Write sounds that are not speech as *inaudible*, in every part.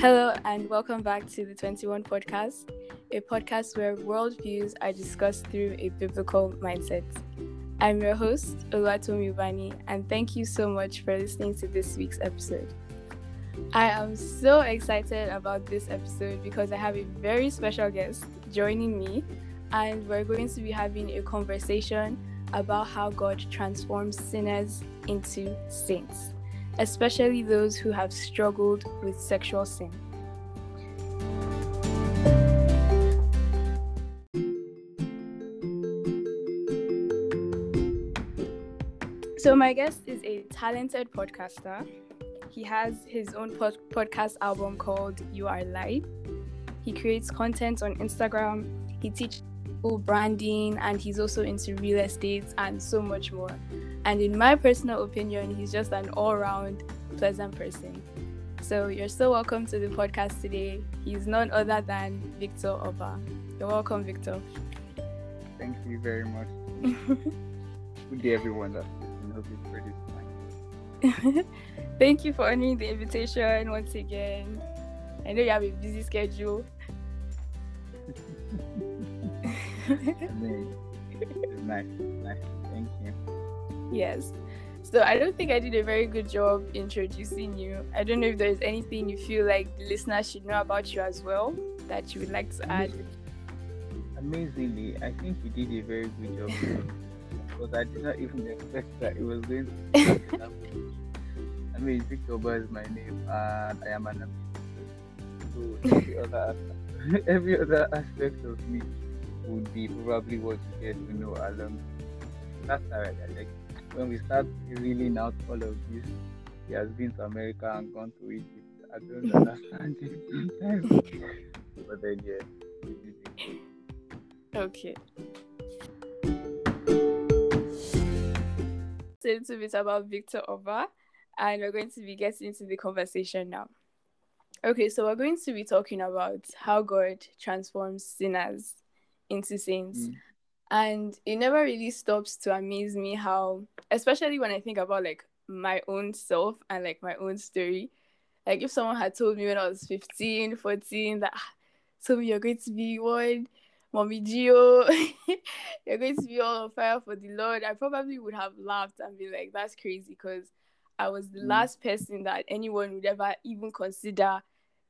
Hello, and welcome back to the 21 Podcast, a podcast where worldviews are discussed through a biblical mindset. I'm your host, Oluwatomi Ubani, and thank you so much for listening to this week's episode. I am so excited about this episode because I have a very special guest joining me, and we're going to be having a conversation about how God transforms sinners into saints especially those who have struggled with sexual sin. So, my guest is a talented podcaster. He has his own pod- podcast album called You Are Light. He creates content on Instagram. He teaches branding and he's also into real estate and so much more. And in my personal opinion, he's just an all round pleasant person. So you're so welcome to the podcast today. He's none other than Victor Oba. You're welcome, Victor. Thank you very much. *laughs* Good day, everyone. That's hope you're pretty Thank you for honoring the invitation once again. I know you have a busy schedule. *laughs* nice, nice. Yes. So I don't think I did a very good job introducing you. I don't know if there's anything you feel like the listeners should know about you as well that you would like to add. Amazingly, I think you did a very good job *laughs* because I did not even expect that it was going to *laughs* happen. I mean, Victor is my name and I am an so every *laughs* other every other aspect of me would be probably what you get to know along. That's alright. I like when we start reeling out all of this, he has been to America and gone to Egypt. I don't understand it *laughs* but then, yeah. Okay. So a little bit about Victor Oba, and we're going to be getting into the conversation now. Okay, so we're going to be talking about how God transforms sinners into saints. Mm. And it never really stops to amaze me how, especially when I think about like my own self and like my own story. Like if someone had told me when I was 15, 14 that ah, told me you're going to be one, mommy geo *laughs* you're going to be all on fire for the Lord, I probably would have laughed and be like, that's crazy because I was the mm. last person that anyone would ever even consider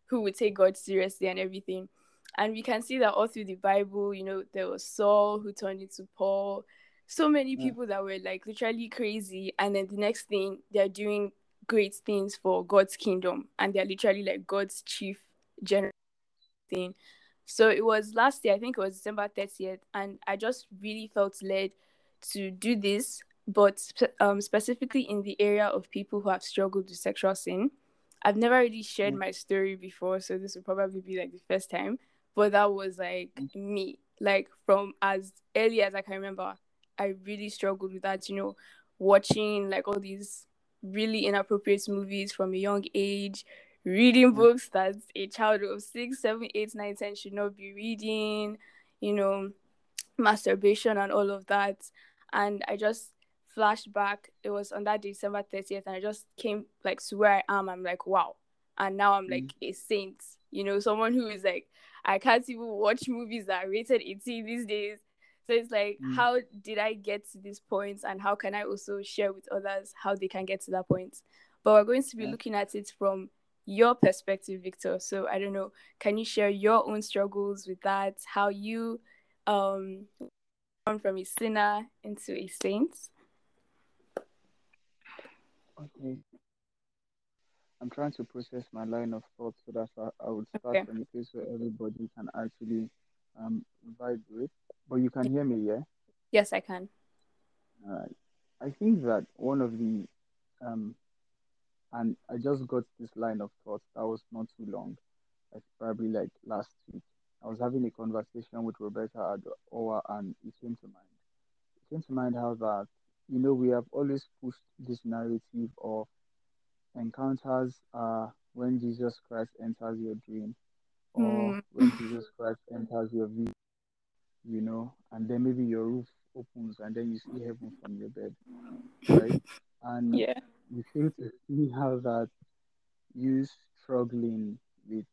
who would take God seriously and everything. And we can see that all through the Bible, you know, there was Saul who turned into Paul, so many people that were like literally crazy. And then the next thing, they're doing great things for God's kingdom. And they're literally like God's chief general thing. So it was last year, I think it was December 30th. And I just really felt led to do this, but um, specifically in the area of people who have struggled with sexual sin. I've never really shared my story before, so this will probably be like the first time but that was like me. Like from as early as i can remember i really struggled with that you know watching like all these really inappropriate movies from a young age reading books that a child of six seven eight nine ten should not be reading you know masturbation and all of that. And i just flashed back. It was on that december 30th and i just came like to where i am. I'm like wow. And now i'm like mm. a saint you know someone who is like I can't even watch movies that are rated 18 these days. So it's like, mm. how did I get to this point, and how can I also share with others how they can get to that point? But we're going to be yeah. looking at it from your perspective, Victor. So I don't know, can you share your own struggles with that? How you um come from a sinner into a saint? Okay. I'm trying to process my line of thought so that I, I would start okay. from a place where everybody can actually um, vibrate. But you can hear me, yeah? Yes, I can. All right. I think that one of the, um, and I just got this line of thought that was not too long, like probably like last week. I was having a conversation with Roberta Owa, and it came to mind. It came to mind how that, you know, we have always pushed this narrative of encounters are when Jesus Christ enters your dream or mm. when Jesus Christ enters your view, you know, and then maybe your roof opens and then you see heaven from your bed, right? *laughs* And yeah. you feel to see how that you struggling with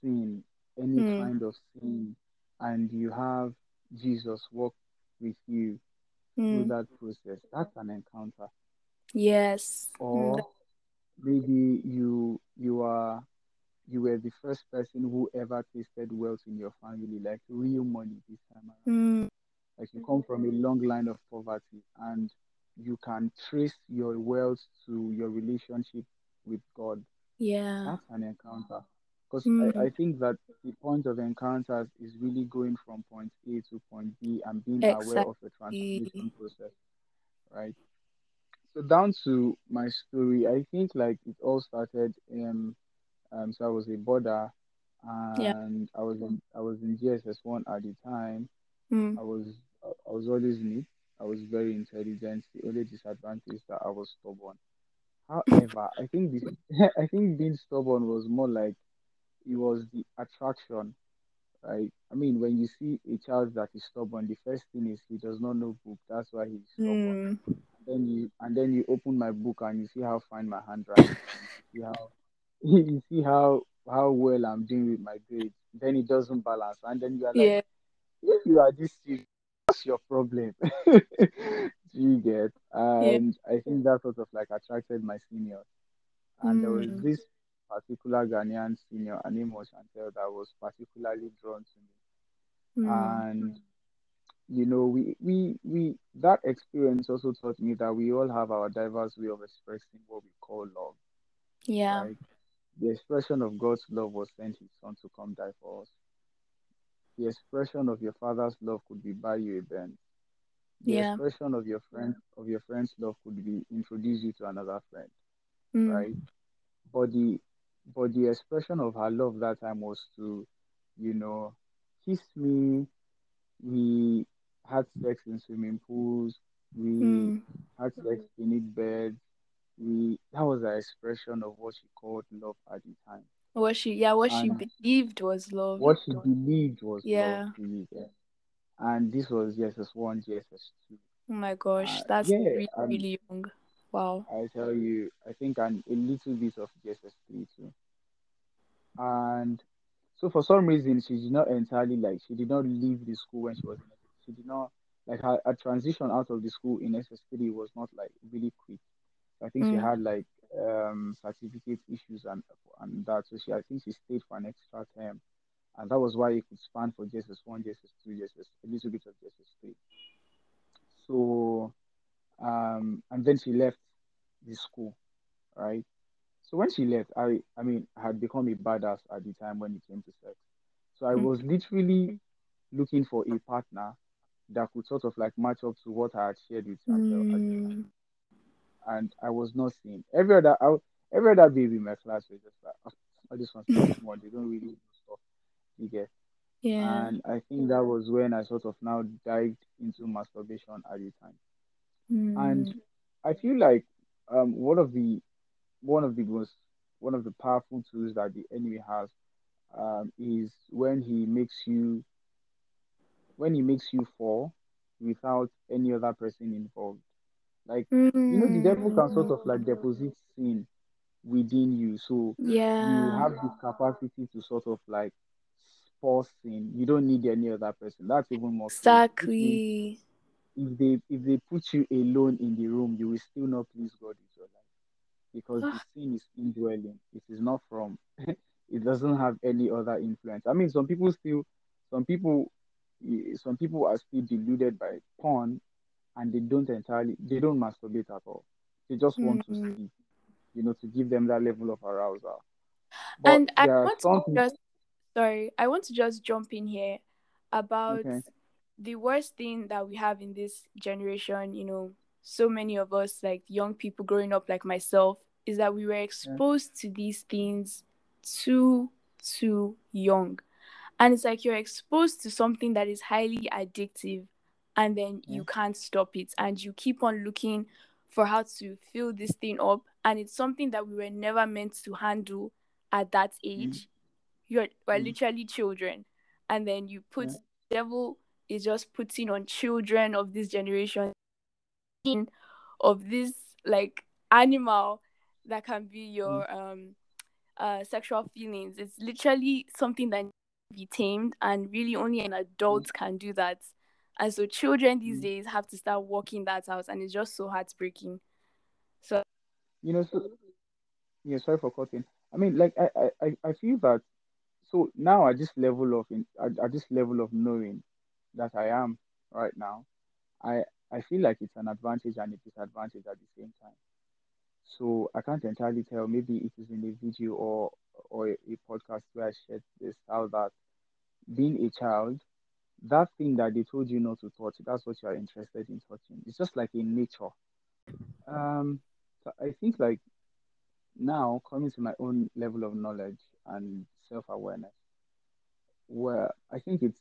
sin, any Mm. kind of sin, and you have Jesus walk with you through Mm. that process, that's an encounter. Yes. Mm. Or maybe you you are you were the first person who ever tasted wealth in your family, like real money this time around. Mm. Like you come from a long line of poverty and you can trace your wealth to your relationship with God. Yeah. That's an encounter. Because Mm. I, I think that the point of encounters is really going from point A to point B and being aware of the Exactly. transformation process, right? So down to my story, I think like it all started um um so I was a border Yeah. and I was in I was in JSS one at the time. Mm. I was I was always neat. I was very intelligent. The only disadvantage is that I was stubborn. However, I think this *laughs* I think being stubborn was more like it was the attraction, right? I mean, when you see a child that is stubborn, the first thing is he does not know book. That's why he's stubborn. Mm. Then you and then you open my book and you see how fine my handwriting. You see how *laughs* you see how how well I'm doing with my grades. Then it doesn't balance, and then you are like, Yeah. if you are this serious, what's your problem? *laughs* Do you get? Yeah. And I think that sort of like attracted my seniors. And there was Mm. this particular Ghanaian senior, her name was Chantel, that was particularly drawn to me. Mm. And you know, we we we that experience also taught me that we all have our diverse way of expressing what we call love, Yeah. right? The expression of God's love was sent His Son to come die for us. The expression of your father's love could be buy you a Benz. The Yeah. expression of your friend of your friend's love could be introduce you to another friend, Mm. right? But the but the expression of her love that time was to, you know, kiss me. We had sex in swimming pools. We Mm. had sex beneath beds. We that was her expression of what she called love at the time. What she yeah, what she believed was love. what she believed was Yeah. love to you guys. And this was JSS one, JSS two. Oh my gosh, Uh, that's yeah, really, really young. Wow. I tell you, I think and a little bit of JSS three too. And so for some reason, she did not entirely like she did not leave the school when she was in. She did not like her, her transition out of the school in SS3 was not like really quick. I think she Mm. had like um certificate issues and and that. So she I think she stayed for an extra term. And that was why it could span for JSS one, JSS two, JSS a little bit of JSS three. So um and then she left the school, right? So when she left, I I mean I had become a badass at the time when it came to sex. So I Mm. was literally looking for a partner that could sort of like match up to what I had shared with Chantel at the time. Mm. And I was not seeing every other I, every other baby in my class was just like, oh, all these ones are small, they don't really know stuff. You get. Yeah. And I think that was when I sort of now dived into masturbation at the time. And Mm. I feel like um one of the one of the most one of the powerful tools that the enemy has um is when he makes you when he makes you fall without any other person involved. Like you know, the devil can sort of like deposit sin within you, so yeah. you have the capacity to sort of like spur sin. You don't need any other person. That's even more. Exactly. if they if they put you alone in the room, you will still not please God with your life because the Ah, sin is indwelling. It is not from. *laughs* it doesn't have any other influence. I mean, some people still, some people, some people are still deluded by porn, and they don't entirely, they don't masturbate at all. They just want to Mm. see, you know, to give them that level of arousal. But And I want to just sorry, I want to just jump in here about Okay. the worst thing that we have in this generation, you know, so many of us, like young people growing up like myself, is that we were Yeah. exposed to these things too, too young. And it's like you're exposed to something that is highly addictive and then Yeah. you can't stop it. And you keep on looking for how to fill this thing up. And it's something that we were never meant to handle at that Mm, age. You're we're mm, literally children. And then you put yeah. devil is just putting on children of this generation of this like animal that can be Mm, your um uh, sexual feelings. It's literally something that be tamed, and really only an adult mm. can do that. And so children these mm. days have to start working that out, and it's just so heartbreaking. So, you know, so yeah, sorry for cutting. I mean, like I, I, I feel that so now at this level of in, at, at this level of knowing that I am right now, I I feel like it's an advantage and a disadvantage at the same time. So I can't entirely tell. Maybe it is in a video or or a, a podcast where I shared this how that being a child, that thing that they told you not to touch, that's what you are interested in touching. It's just like in nature. Um, so I think like now coming to my own level of knowledge and self awareness, where I think it's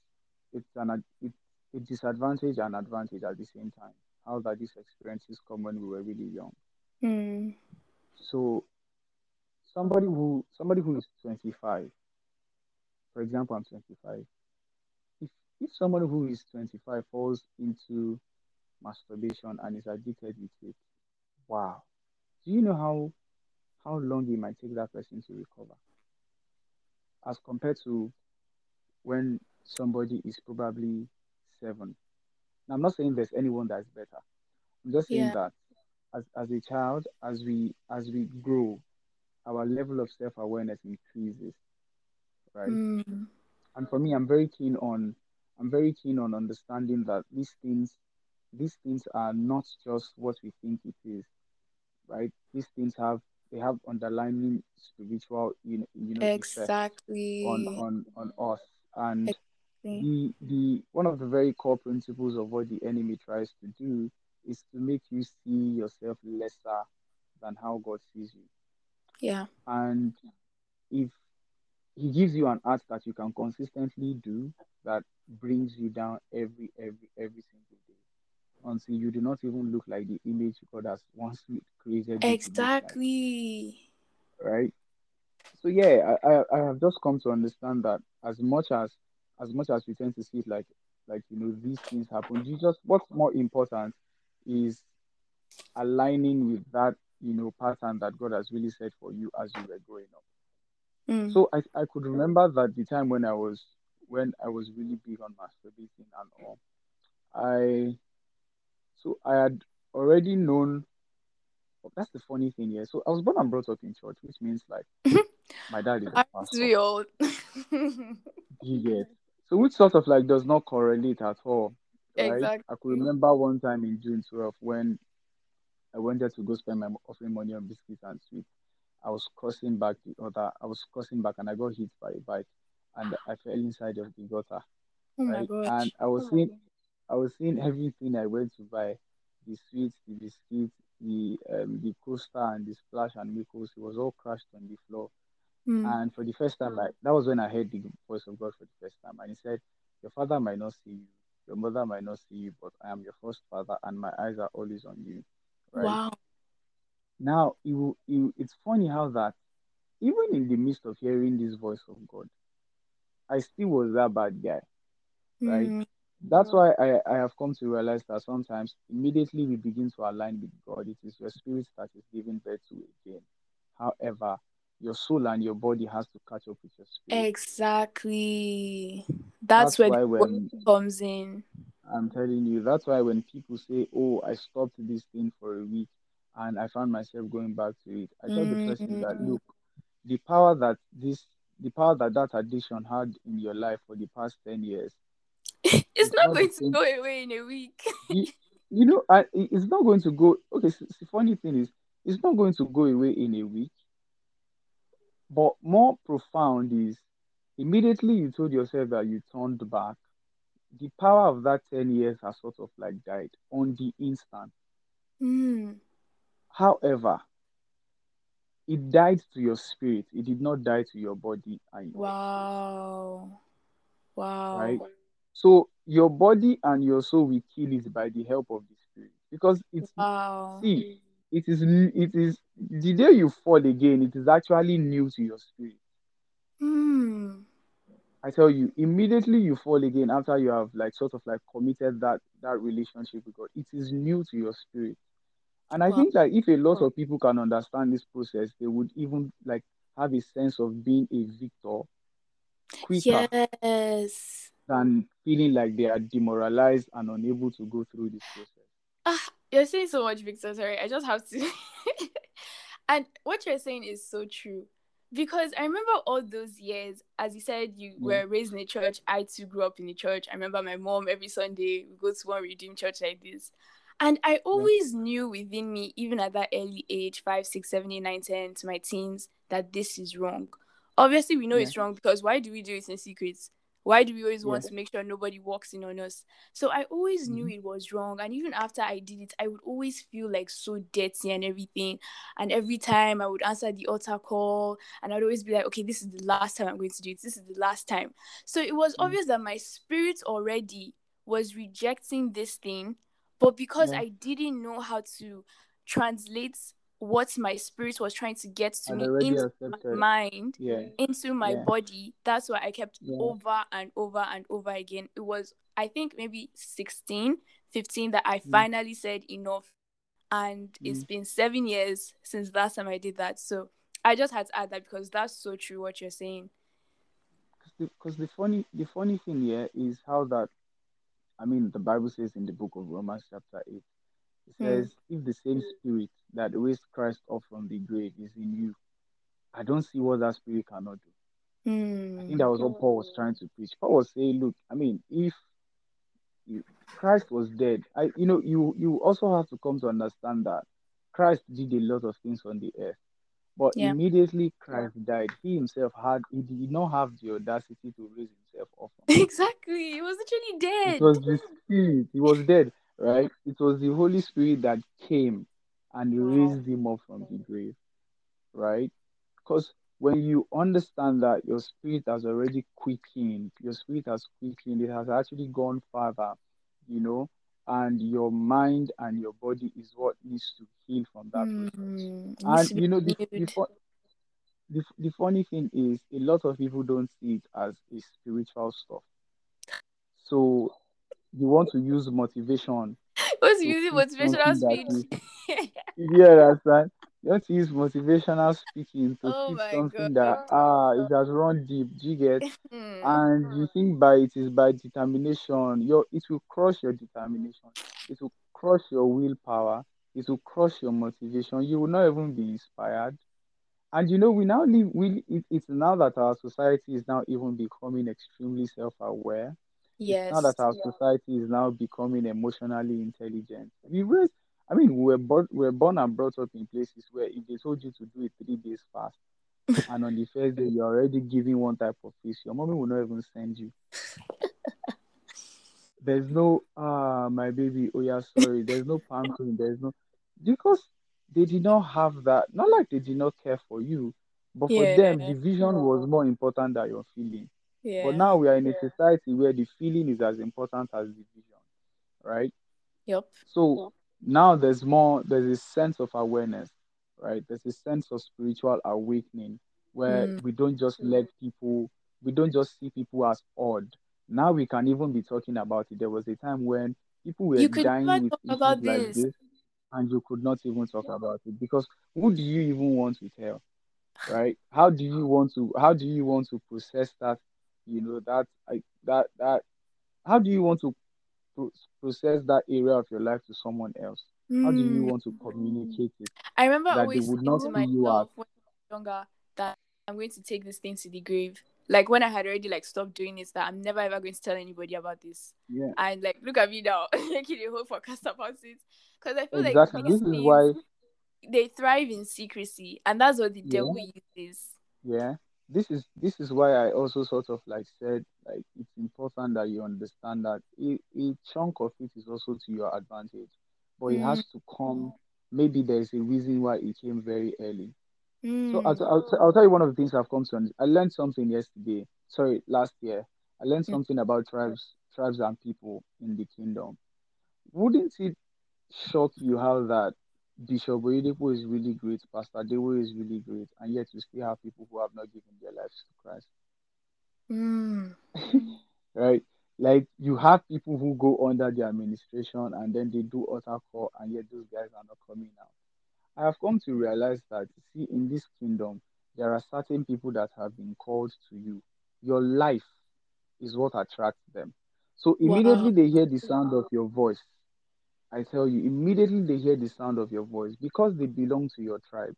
it's an it's a disadvantage and advantage at the same time. How that these experiences come when we were really young. Mm. So somebody who somebody who is 25 for example i'm 25 if if someone who is 25 falls into masturbation and is addicted with it wow. Do you know how how long it might take that person to recover? As compared to when somebody is probably seven. Now, i'm not saying there's anyone that's better. I'm just saying yeah. that as, as a child as we as we grow our level of self awareness increases, right? Mm. And for me, I'm very keen on I'm very keen on understanding that these things these things are not just what we think it is, right? These things have they have underlying spiritual, you know, you know, exactly on on on us, and exactly. the the one of the very core principles of what the enemy tries to do is to make you see yourself lesser than how God sees you. Yeah. And if he gives you an art that you can consistently do that brings you down every every every single day until you do not even look like the image God has once created. Exactly. Like, right. So yeah, I, I I have just come to understand that as much as as much as we tend to see it like like you know these things happen, Jesus, what's more important is aligning with that you know pattern that God has really set for you as you were growing up. Mm. So I, I could remember that the time when I was when I was really big on masturbating and all. I so I had already known oh, that's the funny thing here. So I was born and brought up in church, which means like *laughs* my dad is a pastor. old. *laughs* you get so which sort of like does not correlate at all. Right? Exactly. I could remember one time in June 12 when I wanted to go spend my offering money on biscuits and sweets. I was crossing back the other. I was crossing back and I got hit by a bike, and I fell inside of the gutter. Oh right? And I was seeing, I was seeing everything I went to buy, the sweets, the biscuits, the um, the coaster and the splash and Mikos. It was all crashed on the floor. Mm. And for the first time, like that was when I heard the voice of God for the first time, and He said, "Your father might not see you, your mother might not see you, but I am your first father, and my eyes are always on you." Right? Wow. Now, will, it, it's funny how that, even in the midst of hearing this voice of God, I still was that bad guy. Right? Mm. That's why I, I have come to realize that sometimes immediately we begin to align with God, it is your spirit that is giving birth to again. However, your soul and your body has to catch up with your spirit. Exactly. That's, that's where why when comes in. I'm telling you, that's why when people say, "Oh, I stopped this thing for a week and I found myself going back to it," I tell mm-hmm. the person that, mm. "Look, the power that this, the power that that addiction had in your life for the past ten years, *laughs* it's, it's not, not going to go away in a week." *laughs* you, you, know, I, it's not going to go. Okay, so the funny thing is, it's not going to go away in a week. But more profound is immediately you told yourself that you turned back the power of that 10 years has sort of like died on the instant. Mm. However, it died to your spirit, it did not die to your body. And your wow. Wow. Right? So your body and your soul will kill it by the help of the spirit. Because it's wow. see, it is it is the day you fall again, it is actually new to your spirit. Hmm. I tell you, immediately you fall again after you have like sort of like committed that that relationship with God. It is new to your spirit. And I think that if a lot of people can understand this process, they would even like have a sense of being a victor quicker Yes. than feeling like they are demoralized and unable to go through this process. Ah, you're saying so much, Victor. Sorry, I just have to. *laughs* and what you're saying is so true. Because I remember all those years, as you said, you Yeah. were raised in a church. I too grew up in a church. I remember my mom every Sunday we go to one redeemed church like this. And I always knew within me, even at that early age, five, six, seven, eight, nine, ten, to my teens, that this is wrong. Obviously, we know Yeah. it's wrong because why do we do it in secret? Why do we always want to make sure nobody walks in on us? So I always knew Mhm. it was wrong. And even after I did it, I would always feel like so dirty and everything. And every time I would answer the altar call, and I'd always be like, okay, this is the last time I'm going to do it. This is the last time. So it was Mhm. obvious that my spirit already was rejecting this thing. But because Yeah. I didn't know how to translate what my spirit was trying to get to me into accepted. my mind, Yeah. into my Yeah. body. That's why I kept Yeah. over and over and over again. It was, I think, maybe 16, 15 that I Mm. finally said enough. And it's been seven years since last time I did that. So I just had to add that because that's so true what you're saying. Because the, funny the funny thing here is how that I mean the Bible says in the book of Romans chapter eight, it Hmm. says if the same spirit that raised Christ up from the grave is in you, I don't see what that spirit cannot do. I think Hmm. that was what Paul was trying to preach. Paul was saying, look, I mean, if you, Christ was dead, I you know you you also have to come to understand that Christ did a lot of things on the earth. But Yeah. immediately Christ died, he himself had he did not have the audacity to raise himself up *laughs* Exactly. He was literally dead. It was the spirit. He was dead, right? It was the Holy Spirit that came and raised him up from the grave, right? Because when you understand that your spirit has already quickened, your spirit has quickened, it has actually gone further, you know, and your mind and your body is what needs to heal from that needs And you know, the, the, the, the funny thing is, a lot of people don't see it as a spiritual stuff. So you want to use motivation *laughs* What's using motivational something that is speech? *laughs* you understand? You want to use motivational speaking to oh something god. that ah it has run deep, do you get? Hmm. And you think by it is by determination, your it will crush your determination, it will crush your willpower, it will crush your motivation. You will not even be inspired. And you know, we now live we it, it's now that our society is now even becoming extremely self-aware. It's now that our society is now becoming emotionally intelligent. We raised, I mean, we were born, we were born and brought up in places where if they told you to do it three days fast, *laughs* and on the first day you're already giving one type of fish, your mommy will not even send you. *laughs* There's no ah my baby, oh yeah, sorry. There's no pampering. There's no because they did not have that. Not like they did not care for you, but for them the vision was more important than your feeling. But now we are in a society where the feeling is as important as the vision, right? Yep. So now there's more, there's a sense of awareness, right? There's a sense of spiritual awakening where Mm. we don't just let people, we don't just see people as odd. Now we can even be talking about it. There was a time when people were You dying with issues like this. this, and you could not even talk about it because who do you even want to tell, right? How do you want to, how do you want to process that, you know, that, I, that, that, how do you want to pro- process that area of your life to someone else? How do you Mm. want to communicate it I remember that they always would not to see you as myself when I was younger that I'm going to take this thing to the grave. Like when I had already like stopped doing it, that I'm never ever going to tell anybody about this. yeah And like look at me now, making a whole podcast about it. Because I feel like exactly these this is why they thrive in secrecy, and that's what the yeah devil uses. yeah this is this is why I also sort of like said like it's important that you understand that a, a chunk of it is also to your advantage but it Mm. has to come maybe there's a reason why it came very early so I'll, Mm. t- I'll, t- I'll tell you one of the things I've come to understand. I learned something yesterday sorry last year I learned Yeah. something about tribes tribes and people in the kingdom wouldn't it shock you how that Bishop Oyedepo is really great, Pastor Dewo is really great, and yet we still have people who have not given their lives to Christ, Mm. *laughs* right? Like you have people who go under the administration and then they do utter call, and yet those guys are not coming out. I have come to realize that, see, in this kingdom, there are certain people that have been called to you. Your life is what attracts them. So immediately Wow. they hear the sound of your voice. I tell you, immediately they hear the sound of your voice because they belong to your tribe.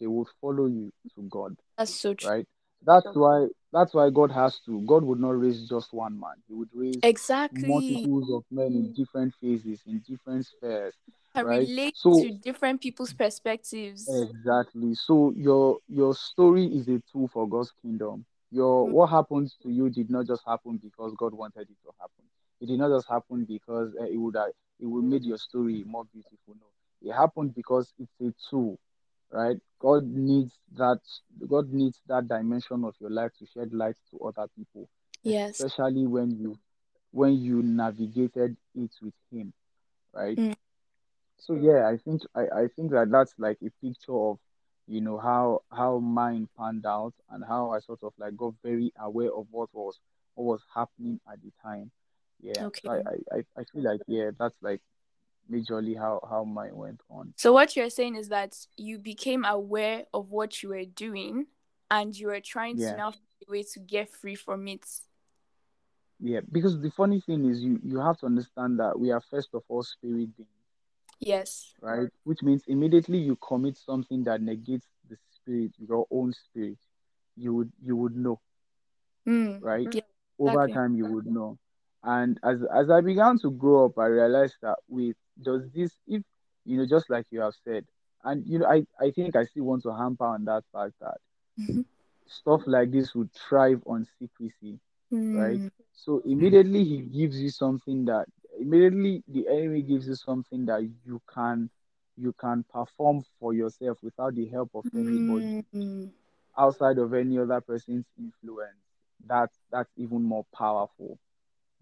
They will follow you to God, That's so true. right? That's why that's why God has to. God would not raise just one man. He would raise Exactly. multiples of men in different phases, in different spheres, Can right? relate So to different people's perspectives. exactly. So your your story is a tool for God's kingdom. Your Mm, what happens to you did not just happen because God wanted it to happen. It did not just happen because uh, it would uh, it would make your story more beautiful. No, it happened because it's a tool, right? God needs that. God needs that dimension of your life to shed light to other people, Yes. especially when you when you navigated it with Him, right? Mm, So yeah, I think I, I think that that's like a picture of you know how how mine panned out and how I sort of like got very aware of what was what was happening at the time. Yeah, I okay. I, I I feel like yeah that's like majorly how how mine went on. So what you're saying is that you became aware of what you were doing and you were trying to now find a way to get free from it. yeah. Because the funny thing is you you have to understand that we are first of all spirit beings, Yes. right? Which means immediately you commit something that negates the spirit, your own spirit, you would you would know Mm, right? yeah, Over time, you would know. And as as I began to grow up, I realized that wait, does this if you know, just like you have said, and you know, I I think I still want to hamper on that fact that Mhm. stuff like this would thrive on secrecy, right? Mm, So immediately he gives you something that immediately the enemy gives you something that you can you can perform for yourself without the help of anybody mm, outside of any other person's influence. That's that's even more powerful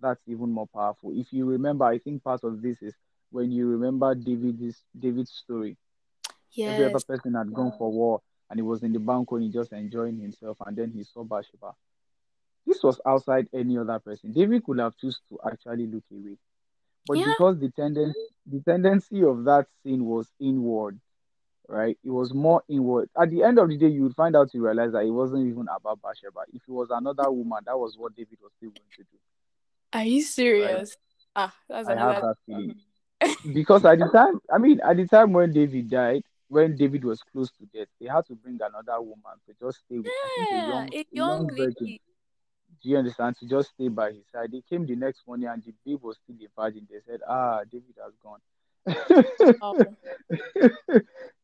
that's even more powerful. If you remember, I think part of this is when you remember David's David's story. Yeah, every other person had gone for war and he was in the balcony just enjoying himself, and then he saw Bathsheba. This was outside any other person. David could have chosen to actually look away, but Yeah. because the tendency the tendency of that scene was inward, right? It was more inward. At the end of the day, you would find out you realize that it wasn't even about Bathsheba. If it was another woman, that was what David was still going to do, Are you serious? Ah, that's I have that feeling. *laughs* because at the time, I mean, at the time when David died, when David was close to death, they had to bring another woman to just stay with, I think, a Yeah, young, a young young virgin. Do you understand? To just stay by his side. They came the next morning and the babe was still a virgin. They said, "Ah, David has gone." Wow. *laughs*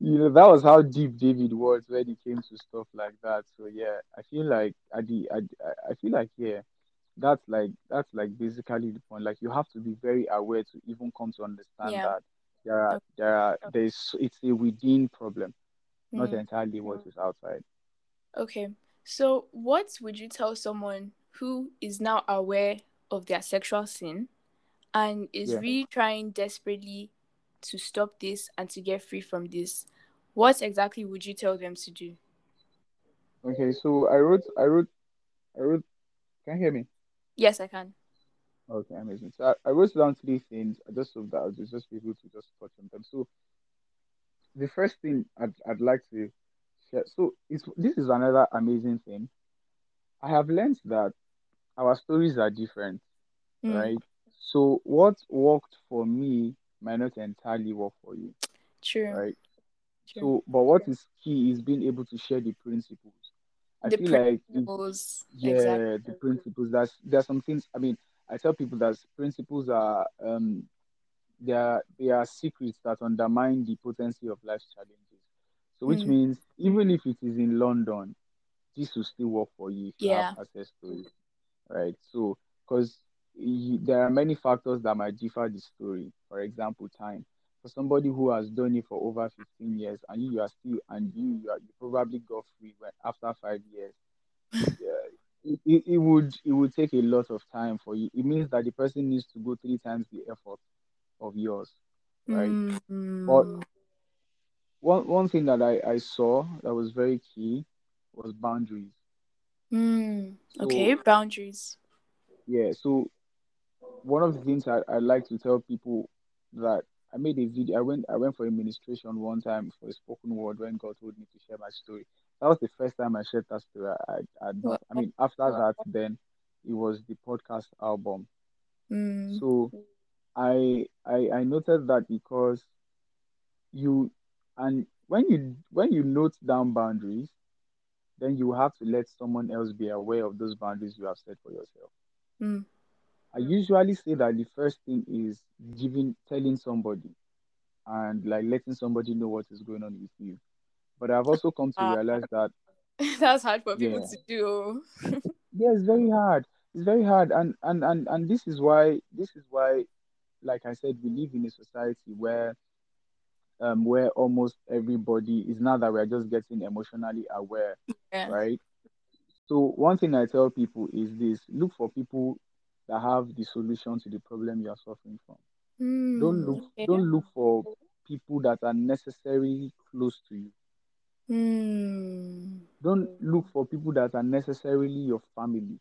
you know, that was how deep David was when it came to stuff like that. So yeah, I feel like at the, I, I feel like yeah, that's like that's like basically the point. Like you have to be very aware to even come to understand Yeah. that there are Okay. there are there's it's a within problem, not Mm, entirely what is outside. okay. So, what would you tell someone who is now aware of their sexual sin and is Yeah. really trying desperately to stop this and to get free from this? What exactly would you tell them to do? Okay, so I wrote I wrote I wrote can you hear me? Yes, I can. Okay, amazing. So I, I wrote down three things I just so that I'll just just be able to just touch on them. So the first thing I'd I'd like to share so it's this is another amazing thing. I have learned that our stories are different, Mm, right? So what worked for me might not entirely work for you, true. right? True. So, but what is key is being able to share the principles. I The feel like principles. Exactly. yeah, the principles. That's there's some things. I mean, I tell people that principles are um they are they are secrets that undermine the potency of life's challenges. So, which Mm, means even if it is in London, this will still work for you if you have yeah. access to it, right? So, because there are many factors that might differ the story. For example, time. For somebody who has done it for over 15 years and you, you are still and you you, are, you probably got free after five years, *laughs* yeah, it, it, would it would take a lot of time for you. It means that the person needs to go three times the effort of yours, right? But Mm, one one thing that I, I saw that was very key was boundaries. mm. Okay, So boundaries. yeah, so one of the things I, I like to tell people that I made a video. I went I went for a ministration one time for a spoken word when God told me to share my story. That was the first time I shared that story. I I, not, I mean after that then it was the podcast album. Mm. So I I I noted that because you and when you when you note down boundaries, then you have to let someone else be aware of those boundaries you have set for yourself. Mm. I usually say that the first thing is giving telling somebody and like letting somebody know what is going on with you. But I've also come to Ah. realize that *laughs* That's hard for people Yeah. to do. *laughs* yeah, it's very hard. It's very hard, and and and and this is why this is why, like I said, we live in a society where, um, where almost everybody is now that we're just getting emotionally aware, Yeah. right? So one thing I tell people is this: look for people that have the solution to the problem you are suffering from. Don't Mm. look Okay. don't look for people that are necessarily close to you. Mm. Don't look for people that are necessarily your family.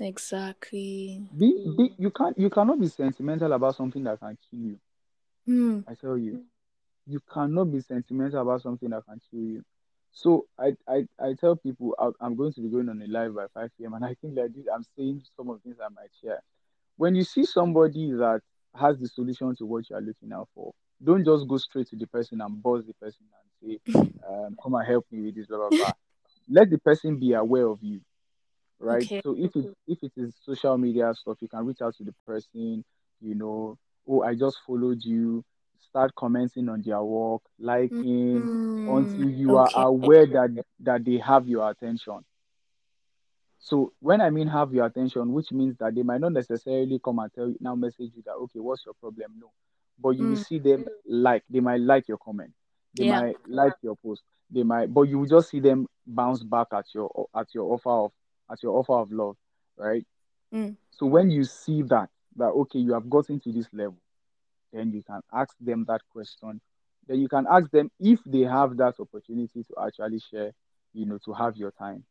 Exactly. Be, be you can't you cannot be sentimental about something that can kill you. Mm. I tell you, you cannot be sentimental about something that can kill you. So I I, I tell people I'm going to be going on a live by 5 p.m. and I think like this, I'm saying some of the things I might share. When you see somebody that has the solution to what you are looking out for, don't just go straight to the person and buzz the person and say, *laughs* um, "Come and help me with this." Blah blah blah. Let the person be aware of you right? Okay. So if it if it is social media stuff, you can reach out to the person, you know, oh, I just followed you, start commenting on their work, liking until Mm. you are aware that that they have your attention. So when I mean have your attention, which means that they might not necessarily come and tell you now message you that okay, what's your problem? No. But you will Mm. see them like they might like your comment. They Yeah. might like your post. They might but you will just see them bounce back at your at your offer of at your offer of love, right? Mm. So when you see that that okay, you have gotten to this level, then you can ask them that question. Then you can ask them if they have that opportunity to actually share, you know, to have your time,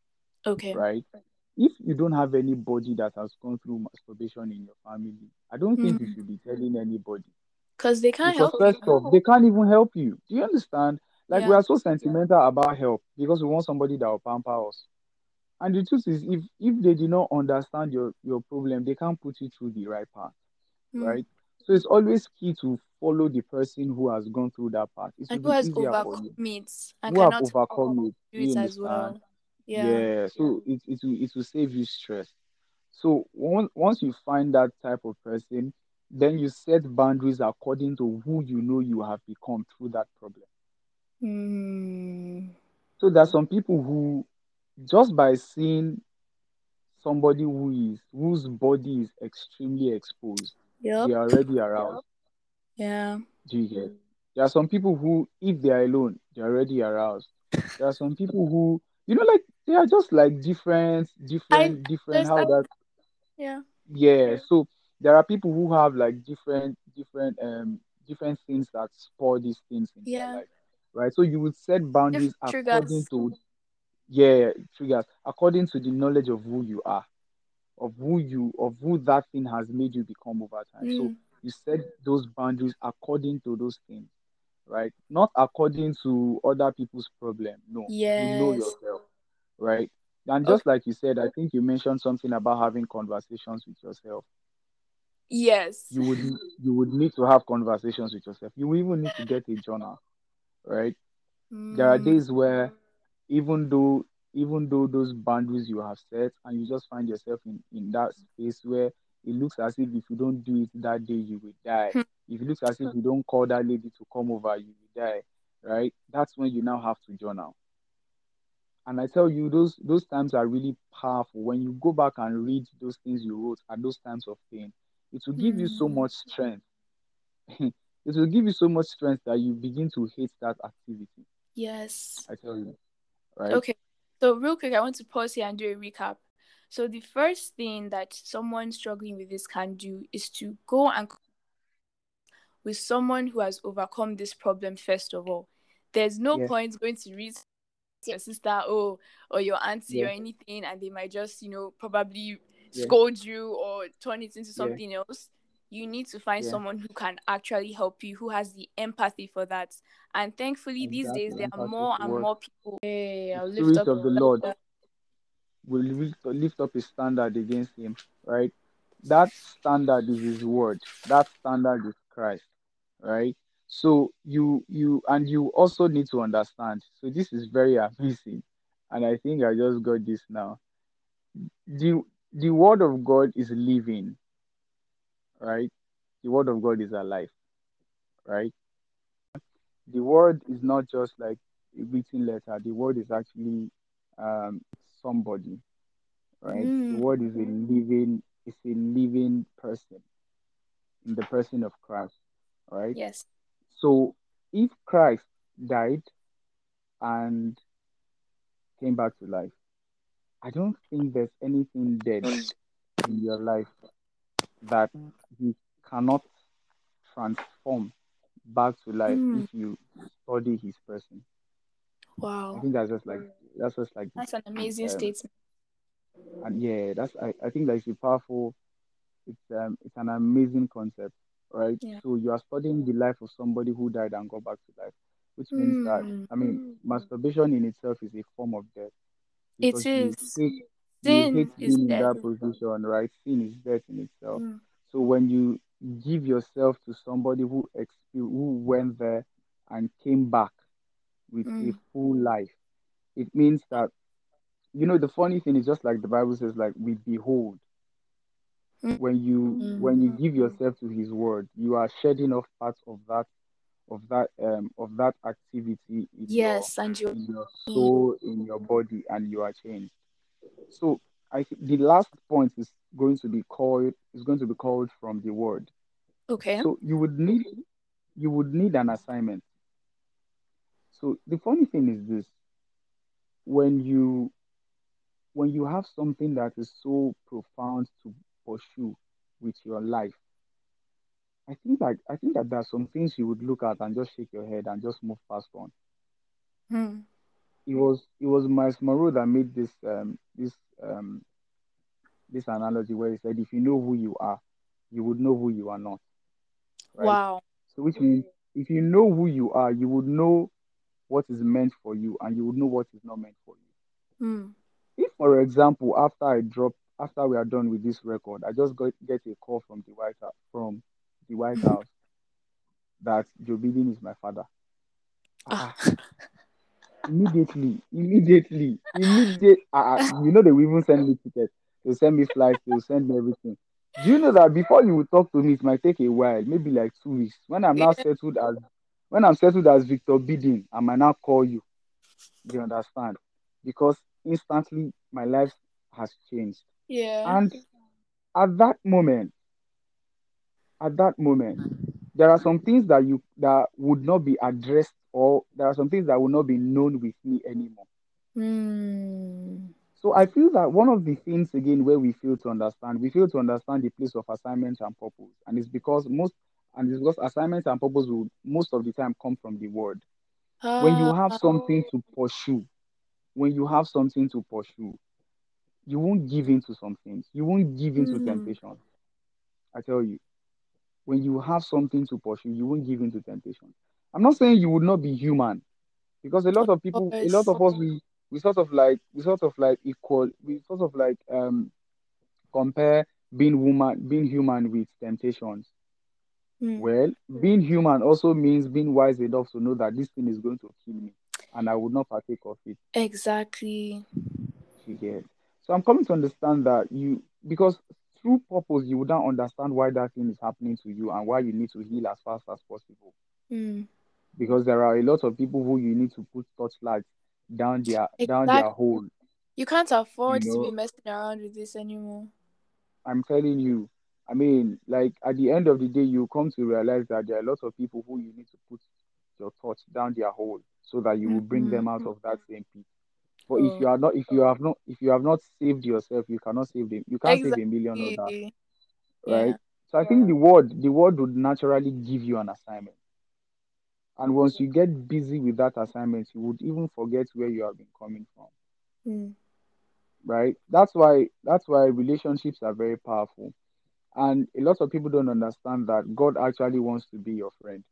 Okay. right? If you don't have anybody that has gone through masturbation in your family, I don't think you Mm. should be telling anybody. Because they can't Because help first you. off, they can't even help you. Do you understand? Like we are so sentimental about help because we want somebody that will pamper us. And the truth is, if if they do not understand your your problem, they can't put you through the right path, Mm. right? So it's always key to follow the person who has gone through that path. It And who has easier for you. overcome it and Who have cannot overcome it. do it as well. Yeah. Yeah. So it it will it will save you stress. So once once you find that type of person, then you set boundaries according to who you know you have become through that problem. Mm. So there are some people who just by seeing somebody who is whose body is extremely exposed, Yep. they are already aroused. Yeah. Do you get? There are some people who, if they are alone, they're already aroused. There are some people who, you know, like they are just like different, I different, different. How that? Yeah. Yeah. So there are people who have like different, different, um, different things that spur these things in their Yeah. life, right? So you would set boundaries according to, yeah, triggers according to the knowledge of who you are, of who you, of who that thing has made you become over time. So Mm. you set those boundaries according to those things, right? Not according to other people's problem. No, you know yourself, right? And Okay. just like you said, I think you mentioned something about having conversations with yourself. Yes. You would you would need to have conversations with yourself. You even need to get a journal, right? There are Mm. days where even though even though those boundaries you have set and you just find yourself in, in that space where it looks as if if you don't do it that day you will die. Hmm. If it looks as if you don't call that lady to come over, you will die. Right? That's when you now have to journal. And I tell you, those those times are really powerful. When you go back and read those things you wrote at those times of pain, it will give you so Mm. much strength. *laughs* it will give you so much strength that you begin to hate that activity. Yes. I tell you, right? Okay. So real quick, I want to pause here and do a recap. So the first thing that someone struggling with this can do is to go and with someone who has overcome this problem first of all. There's no Yeah. point going to read your sister or or your auntie or anything and they might just, you know, probably Yeah. scold you or turn it into Yeah. something else. You need to find Yeah, someone who can actually help you, who has the empathy for that. And thankfully, these days there are more and work. more people. Hey, The I'll lift spirit up. of the Lord will lift, lift up his standard against him, right? That standard is his word. That standard is Christ, right? So you you and you also need to understand. So this is very *laughs* amazing, and I think I just got this now. The the word of God is living, right? The word of God is alive, right? The word is not just like a written letter. The word is actually um somebody, right? The Mm, word is a living, it's a living person in the person of Christ, right? yes. So if Christ died and came back to life, I don't think there's anything dead in your life that you cannot transform back to life if Mm, you study his person. Wow. I think that's just like that's just like That's an amazing um statement. and yeah, that's I, I think that's a powerful it's um it's an amazing concept, right? Yeah. So you are studying the life of somebody who died and got back to life, which means that Mm, I mean masturbation in itself is a form of death It is. you hate you hate Sin is being in death. that position, right? Sin is death in itself. Mm, So when you give yourself to somebody who exp- who went there and came back with a mm, full life, it means that you know the funny thing is just like the Bible says, like we behold mm, when you when you mm. give yourself to His word, you are shedding off parts of that of that um of that activity in your Yes, and you. in your soul, in your body, and you are changed. So I the last point is going to be called is going to be called from the word. Okay. So you would need you would need an assignment. So the funny thing is this: when you when you have something that is so profound to pursue with your life, I think that I think that there are some things you would look at and just shake your head and just move past on. Mm, It was it was Myles Munroe that made this um this um this analogy where he said if you know who you are, you would know who you are not, right? wow. So which means if you know who you are, you would know what is meant for you and you would know what is not meant for you. Mm, If, for example, after I drop, after we are done with this record, I just got get a call from the White House, from the White *laughs* House that Joe Biden is my father. ah. Ah, immediately, immediately, immediate. Uh, you know they will even send me tickets. They'll send me flights. They'll send me everything. Do you know that before you will talk to me, it might take a while, maybe like two weeks. When I'm now settled as, when I'm settled as Victor Biden, I might now call you. You understand? Because instantly my life has changed. Yeah. And at that moment, at that moment, there are some things that you that would not be addressed, or there are some things that will not be known with me anymore. Mm, So I feel that one of the things again where we fail to understand, we fail to understand the place of assignment and purpose, and it's because most and it's because assignment and purpose will most of the time come from the word. When you ah. have something to pursue, when you have something to pursue, you won't give in to some things. You won't give in to Mm, temptation. I tell you, when you have something to pursue, you won't give in to temptation. I'm not saying you would not be human, because a lot of people, a lot of us, we we sort of like we sort of like equal, we sort of like um compare being woman, being human with temptations. Mm, Well, being human also means being wise enough to know that this thing is going to kill me, and I would not partake of it. exactly. You get. So I'm coming to understand that you because through purpose you wouldn't understand why that thing is happening to you and why you need to heal as fast as possible. Mm, Because there are a lot of people who you need to put touchlights down their down their hole. You can't You afford to be messing around with this anymore. I'm telling you. I mean, like at the end of the day, you come to realize that there are a lot of people who you need to put your thoughts down their hole so that you will bring them out of that same pit. But if oh, you are not, if you have not, if you have not saved yourself, you cannot save them. You can't save a million others, exactly. right? Yeah. So I think the word, the word would naturally give you an assignment. And once you get busy with that assignment, you would even forget where you have been coming from, Mm, right? That's why that's why relationships are very powerful. And a lot of people don't understand that God actually wants to be your friend.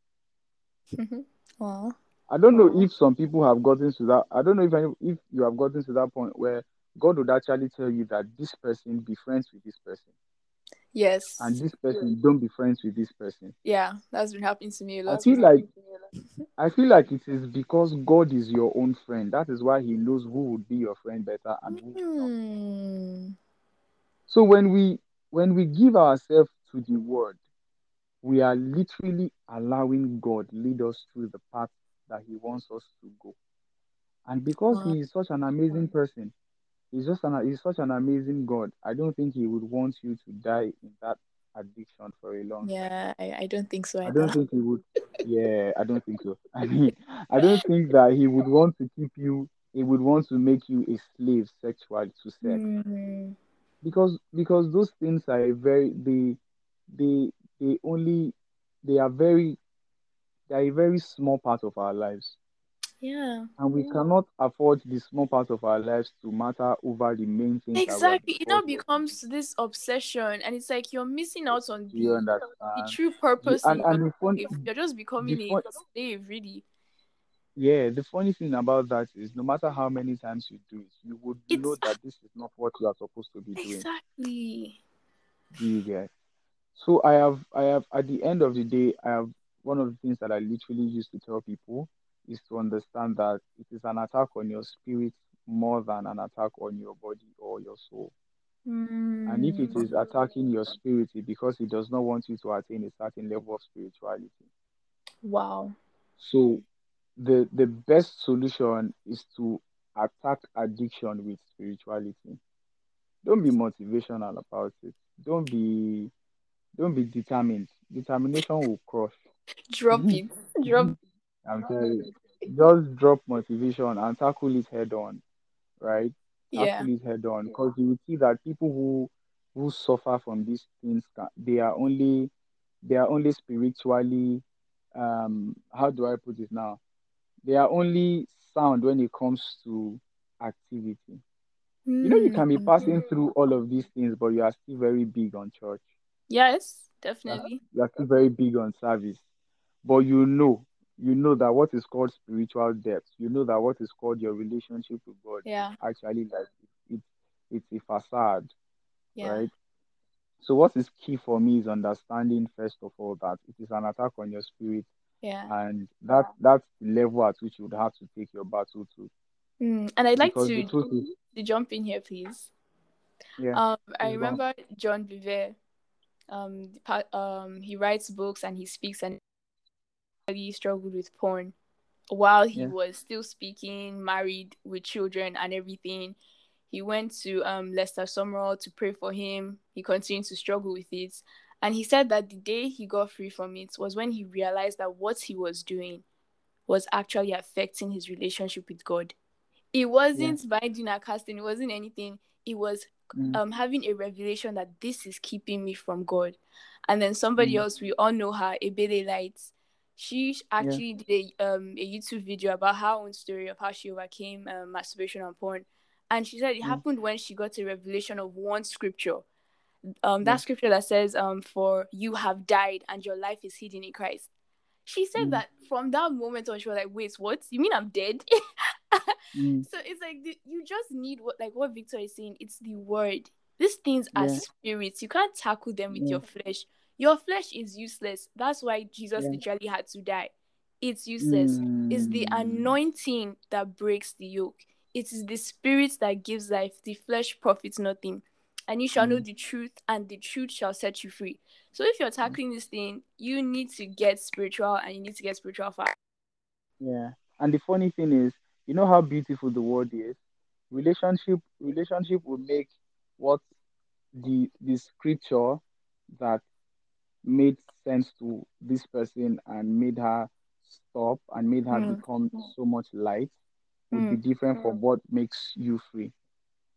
Wow. I don't know if some people have gotten to that. I don't know if any, if you have gotten to that point where God would actually tell you that this person be friends with this person, Yes. and this person don't be friends with this person. yeah, that's been happening to me a I lot. feel like I feel like it is because God is your own friend. That is why He knows who would be your friend better and who would not. Hmm. So when we when we give ourselves to the Word, we are literally allowing God lead us through the path that He wants us to go. And because Wow. He is such an amazing person, He's just an He's such an amazing God. I don't think He would want you to die in that addiction for a long time. Yeah, I, I don't think so I don't think he would. *laughs* Yeah, I don't think so. *laughs* I mean, I don't think that he would want to keep you. He would want to make you a slave sexually to sex Hmm. because because those things are very they they they only they are very they are a very small part of our lives Yeah. and we cannot afford the small part of our lives to matter over the main things that we are Exactly. It now becomes this obsession, and it's like you're missing out on the, the true The- purpose and and your the. You're just becoming the a fun slave, really. Yeah, the funny thing about that is no matter how many times you do it, you would know that this is not what you are supposed to be doing. exactly. Do you get? So I have I have at the end of the day, I have one of the things that I literally used to tell people is to understand that it is an attack on your spirit more than an attack on your body or your soul. And if it Hmm. attacking your spirit, it's because it does not want you to attain a certain level of spirituality. Wow. So the the best solution is to attack addiction with spirituality. Don't be motivational about it. Don't be don't be determined. Determination will crush. Drop it. Drop. I'm telling you. Just drop motivation and tackle it head on, right? Yeah. Tackle it head on. Because you will see that people who who suffer from these things they are only they are only spiritually um how do I put it now? They are only sound when it comes to activity. You know, you can be Hmm. passing through all of these things, but you are still very big on church. Yes, You are, definitely. you are still very big on service. But you know, you know that what is called spiritual depth, you know that what is called your relationship with God Yeah. actually like it, it's a facade, Yeah. right? So what is key for me is understanding first of all that it is an attack on your spirit, Yeah. and that that's the level at which you would have to take your battle to. Hmm. And I'd like Because to is, to jump in here, please. yeah, Um, I please go on. remember John Bevere. Um, um, he writes books and he speaks and he struggled with porn while he Yeah. was still speaking, married with children and everything. He went to um Lester Sumrall to pray for him. He continued to struggle with it, and he said that the day he got free from it was when he realized that what he was doing was actually affecting his relationship with God. It wasn't binding or casting, it wasn't anything. It was Mm, um having a revelation that this is keeping me from God. And then somebody mm, else, we all know her, Ebele Lights. She sh- yeah, actually did a um a YouTube video about her own story of how she overcame um, masturbation and porn. And she said it mm, happened when she got a revelation of one scripture. Um yeah, that scripture that says, um, for you have died and your life is hidden in Christ. She said mm, that from that moment on, she was like, wait, what? You mean I'm dead? *laughs* mm, so it's like the, you just need what like what Victor is saying. It's the word. These things are yeah, spirits. You can't tackle them with yeah, your flesh. Your flesh is useless. That's why Jesus yeah. literally had to die. It's useless. It's the Mm, anointing that breaks the yoke. It is the spirit that gives life. The flesh profits nothing. And you shall know mm, the truth, and the truth shall set you free. So if you're tackling this thing, you need to get spiritual and you need to get spiritual fast. yeah. And the funny thing is, you know how beautiful the word is. Relationship, relationship will make what the the scripture that made sense to this person and made her stop and made her Mm, become so much light would be mm, different from what makes you free.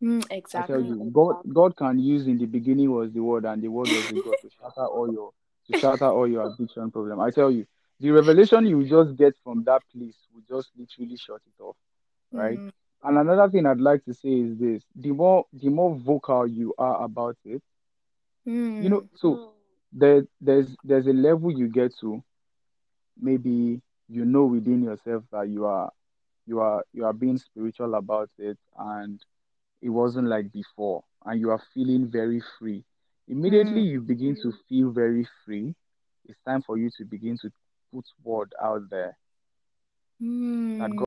mm, I tell exactly. you, God God can use in the beginning was the word and the word was with God to shatter all your to shatter all your addiction problem. I tell you, the revelation you just get from that place will just literally shut it off, right? Mm, And another thing I'd like to say is this: the more the more vocal you are about it, Mm. You know, so there, there's there's a level you get to. Maybe you know within yourself that you are you are you are being spiritual about it and it wasn't like before and you are feeling very free immediately Mm. you begin to feel very free it's time for you to begin to put word out there that Mm. god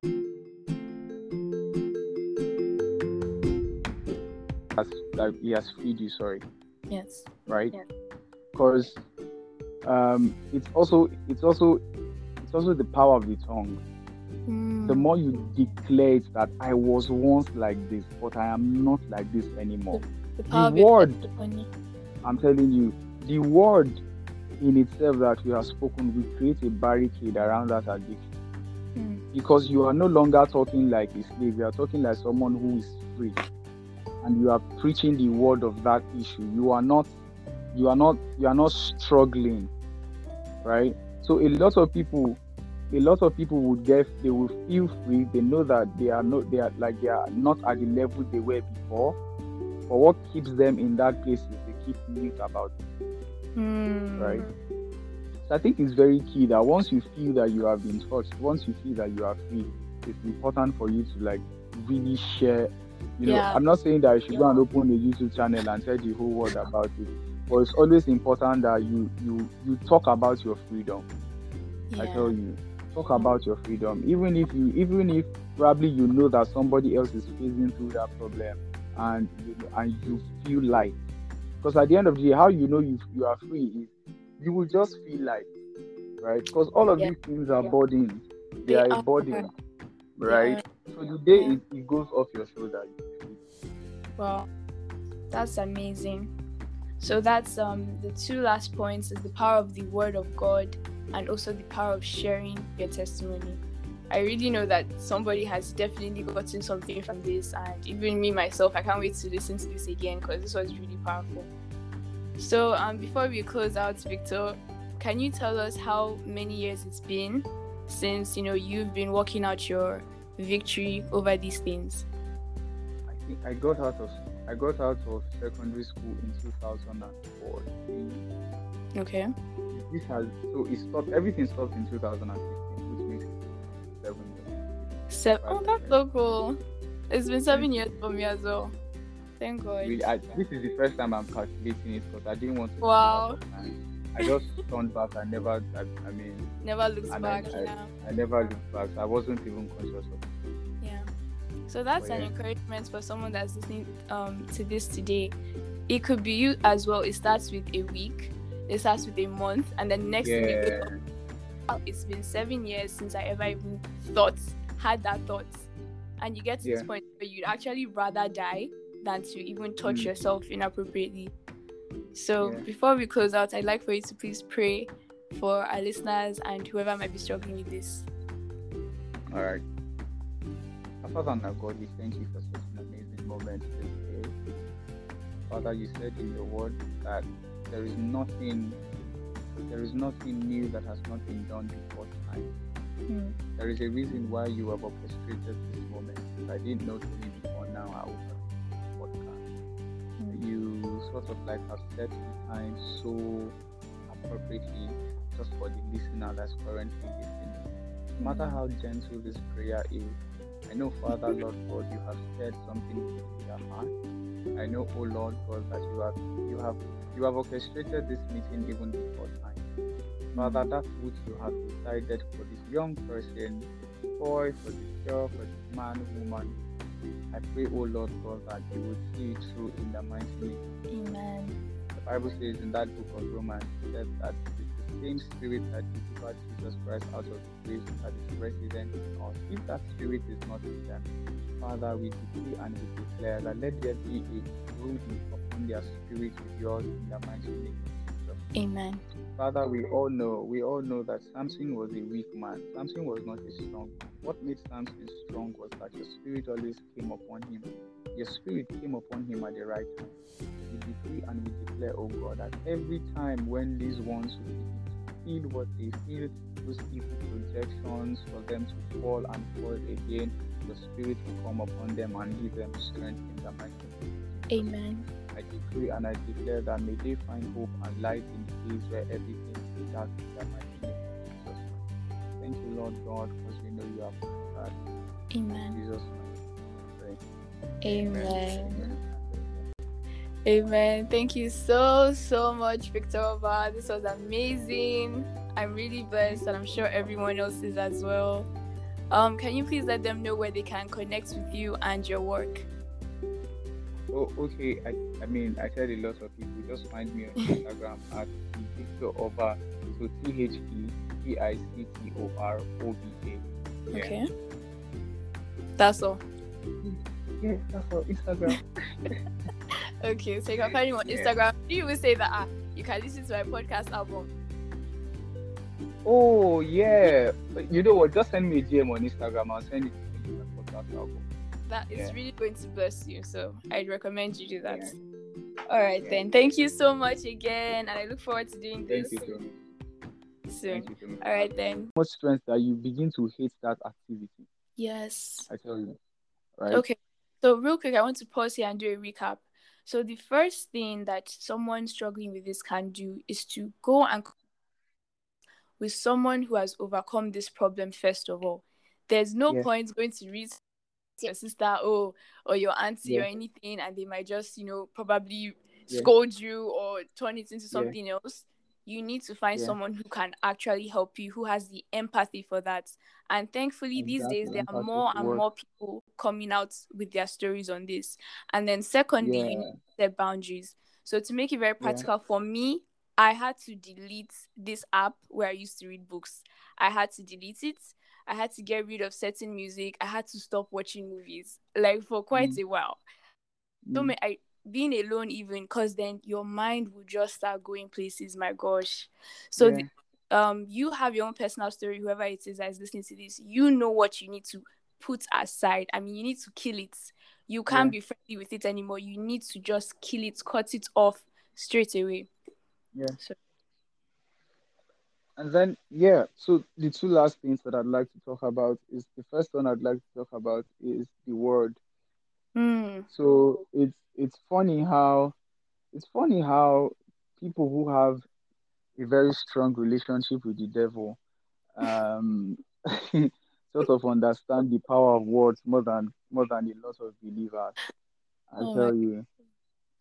has that he has freed you sorry Yes. right Yeah. Because um it's also it's also it's also the power of the tongue Mm. the more you declare it that i was once like this but i am not like this anymore the of the word. I'm telling you, the word in itself that we have spoken will create a barricade around that addiction Mm. because you are no longer talking like a slave, you are talking like someone who is free and you are preaching the word of that issue. You are not you are not you are not struggling, right? So a lot of people a lot of people would get they will feel free, they know that they are not they are like they are not at the level they were before. But what keeps them in that place is they keep mute about it. Mm. Right. So I think it's very key that once you feel that you have been touched, once you feel that you are free, it's important for you to like really share. You know, Yeah. I'm not saying that you should go and open a YouTube channel and tell the whole world about it, but it's always important that you you you talk about your freedom. I tell you, talk about your freedom. Even if you, even if probably you know that somebody else is facing through that problem, and you and you feel light. Because at the end of the day, how you know you you are free is you will just feel light, right? Because all of Yeah. these things are Yeah. burdens. They, They are a are. burden, right? So the day Yeah. it, it goes off your shoulder, you feel free. Wow, that's amazing. So that's um the two last points is the power of the word of God and also the power of sharing your testimony. I really know that somebody has definitely gotten something from this, and even me myself, I can't wait to listen to this again because this was really powerful. So um before we close out, Victor, can you tell us how many years it's been since you know you've been working out your victory over these things? I think I got out of I got out of secondary school in 2014. Okay. This has so it stopped. Everything stopped in 2015, which makes it seven years. Seven. Oh, that's so cool. It's been seven years for me as well. Thank God. Really, I, this is the first time I'm calculating it because I didn't want to. Wow. I just turned back. I never. I, I mean, Never looks I- back. I- yeah. I never looked back. I wasn't even conscious of. it. Yeah. So that's an encouragement for someone that's listening um, to this today. It could be you as well. It starts with a week. It starts with a month, and then next thing you Yeah. "Wow, it's been seven years since I ever even thought had that thought, and you get to this point where you'd actually rather die than to even touch Mm. yourself inappropriately. So Yeah. before we close out, I'd like for you to please pray for our listeners and whoever might be struggling with this. All right. Father and our God, we thank you for such an amazing moment today. Father, you said in your word that there is nothing, there is nothing new that has not been done before time. Mm. There is a reason why you have orchestrated this moment. If I didn't know Tomi before now, I would have podcast. Mm. You sort of like have set the time so appropriately just for the listener that's currently listening. No matter how gentle this prayer is, I know, Father, Lord God, you have said something in your heart. I know, oh Lord God, that you have you have you have orchestrated this meeting even before time. Father, mm. that which you have decided for this young person, boy, for this girl, for this man, woman, I pray, oh Lord God, that you would see it through in the mighty name. Amen. The Bible says in that book of Romans it says that same spirit that delivered Jesus Christ out of the grave that is resident in us. If that spirit is not in them, Father, we decree and we declare that let there be a brooding upon their spirit with yours in the mighty name of Jesus. Amen. Father, we all know, we all know that Samson was a weak man. Samson was not a strong man. What made Samson strong was that your spirit always came upon him. Your spirit came upon him at the right time. We decree and we declare, oh God, that every time when these ones will feel what they feel, those evil projections for them to fall and fall again, the spirit will come upon them and give them strength in the mighty name. Amen. I decree and I declare that may they find hope and light in the days where everything is dark in their mighty name. of Jesus. Thank you, Lord God, because we know you have done that. In Amen. Jesus' name. we pray. Amen. Amen. Thank you so, so much, Victor Oba. This was amazing. I'm really blessed, and I'm sure everyone else is as well. Um, can you please let them know where they can connect with you and your work? Oh, okay. I, I mean, I said a lot of people. Just find me on Instagram *laughs* at Victor Oba. So T H E V I C T O R O B A. Yeah. Okay. That's all. Yeah, that's all. Instagram. *laughs* Okay, so you can find me on Instagram. Do you even say that ah, you can listen to my podcast album? Oh yeah. You know what? Just send me a DM on Instagram. I'll send it to you the podcast album. That is Yeah. really going to bless you. So I'd recommend you do that. Yeah. All right Yeah. then. Thank you so much again, and I look forward to doing Thank this you so soon. You. All right then. Much strength that you begin to hate that activity. Yes. I tell you. Right? Okay. So real quick, I want to pause here and do a recap. So the first thing that someone struggling with this can do is to go and with someone who has overcome this problem first of all. There's no Yeah. point going to read your sister oh, or your auntie or anything and they might just, you know, probably Yeah. scold you or turn it into Yeah. something else. You need to find Yeah. someone who can actually help you, who has the empathy for that. And thankfully, these days, there are more and work. more people coming out with their stories on this. And then, secondly, you need to set boundaries. So, to make it very Yeah. practical for me, I had to delete this app where I used to read books. I had to delete it. I had to get rid of certain music. I had to stop watching movies, like for quite Mm. a while. Mm. ma- I being alone even because then your mind will just start going places. My gosh. So Yeah. the, um, you have your own personal story. Whoever it is that is listening to this, you know what you need to put aside. I mean, you need to kill it. You can't Yeah. be friendly with it anymore. You need to just kill it, cut it off straight away. Yeah. So- And then yeah, so the two last things that I'd like to talk about is the first one I'd like to talk about is the word. Mm, So it's it's funny how it's funny how people who have a very strong relationship with the devil um *laughs* sort of understand the power of words more than more than a lot of believers. I Oh tell you.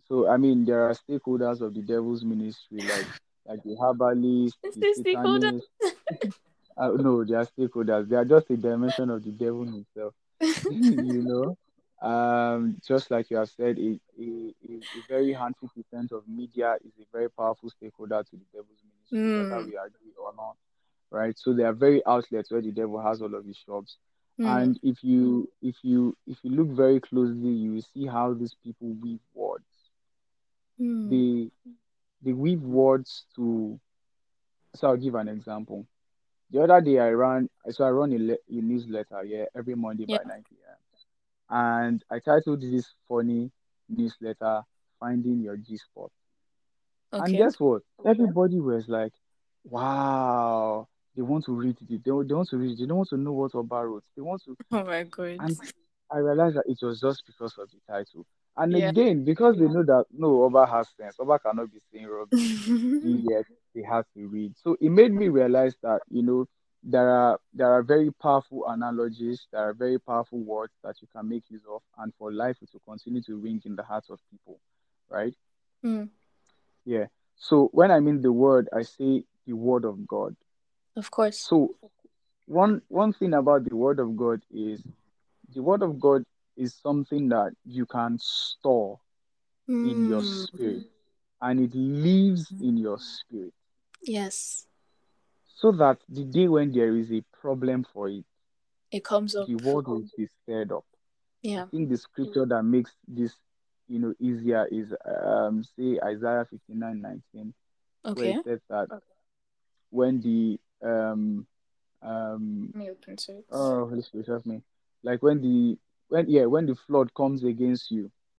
So I mean there are stakeholders of the devil's ministry like like the herbalists, Is the satanists. *laughs* Uh, no, they are stakeholders. They are just a dimension of the devil himself. *laughs* you know, um, just like you have said, a, a, a, very handful percent of media is a very powerful stakeholder to the devil's ministry, whether Mm. we agree or not, right? So there are very outlets where the devil has all of his shops, Mm, and if you if you if you look very closely, you will see how these people weave words. mm, They they weave words to. So I'll give an example. The other day I ran, so I run a, le- a newsletter, yeah, every Monday Yeah. by 9 p.m. And I titled this funny newsletter, Finding Your G Spot. And guess what? Oh, Everybody was like, wow, they want to read it. They, they want to read it. They don't want to know what Oba wrote. They want to. *laughs* Oh my god. And I realized that it was just because of the title. And Yeah. again, because they know that no, Oba has sense. Oba cannot be saying rubbish yet they have to read. So it made me realize that you know there are there are very powerful analogies, there are very powerful words that you can make use of, and for life it will continue to ring in the hearts of people, right? Mm, Yeah. So when I mean the word, I say the word of God. of course. So one one thing about the word of God is the word of God is something that you can store in your Mm, spirit, and it lives in your spirit. yes. So that the day when there is a problem for it, It comes up. the world will be stirred up. Yeah. I think the scripture that makes this, you know, easier is um say Isaiah 59, 19, where Okay. it says that when the um um Let me open to it. oh Holy Spirit help me. Like when the when yeah, when the flood comes against you,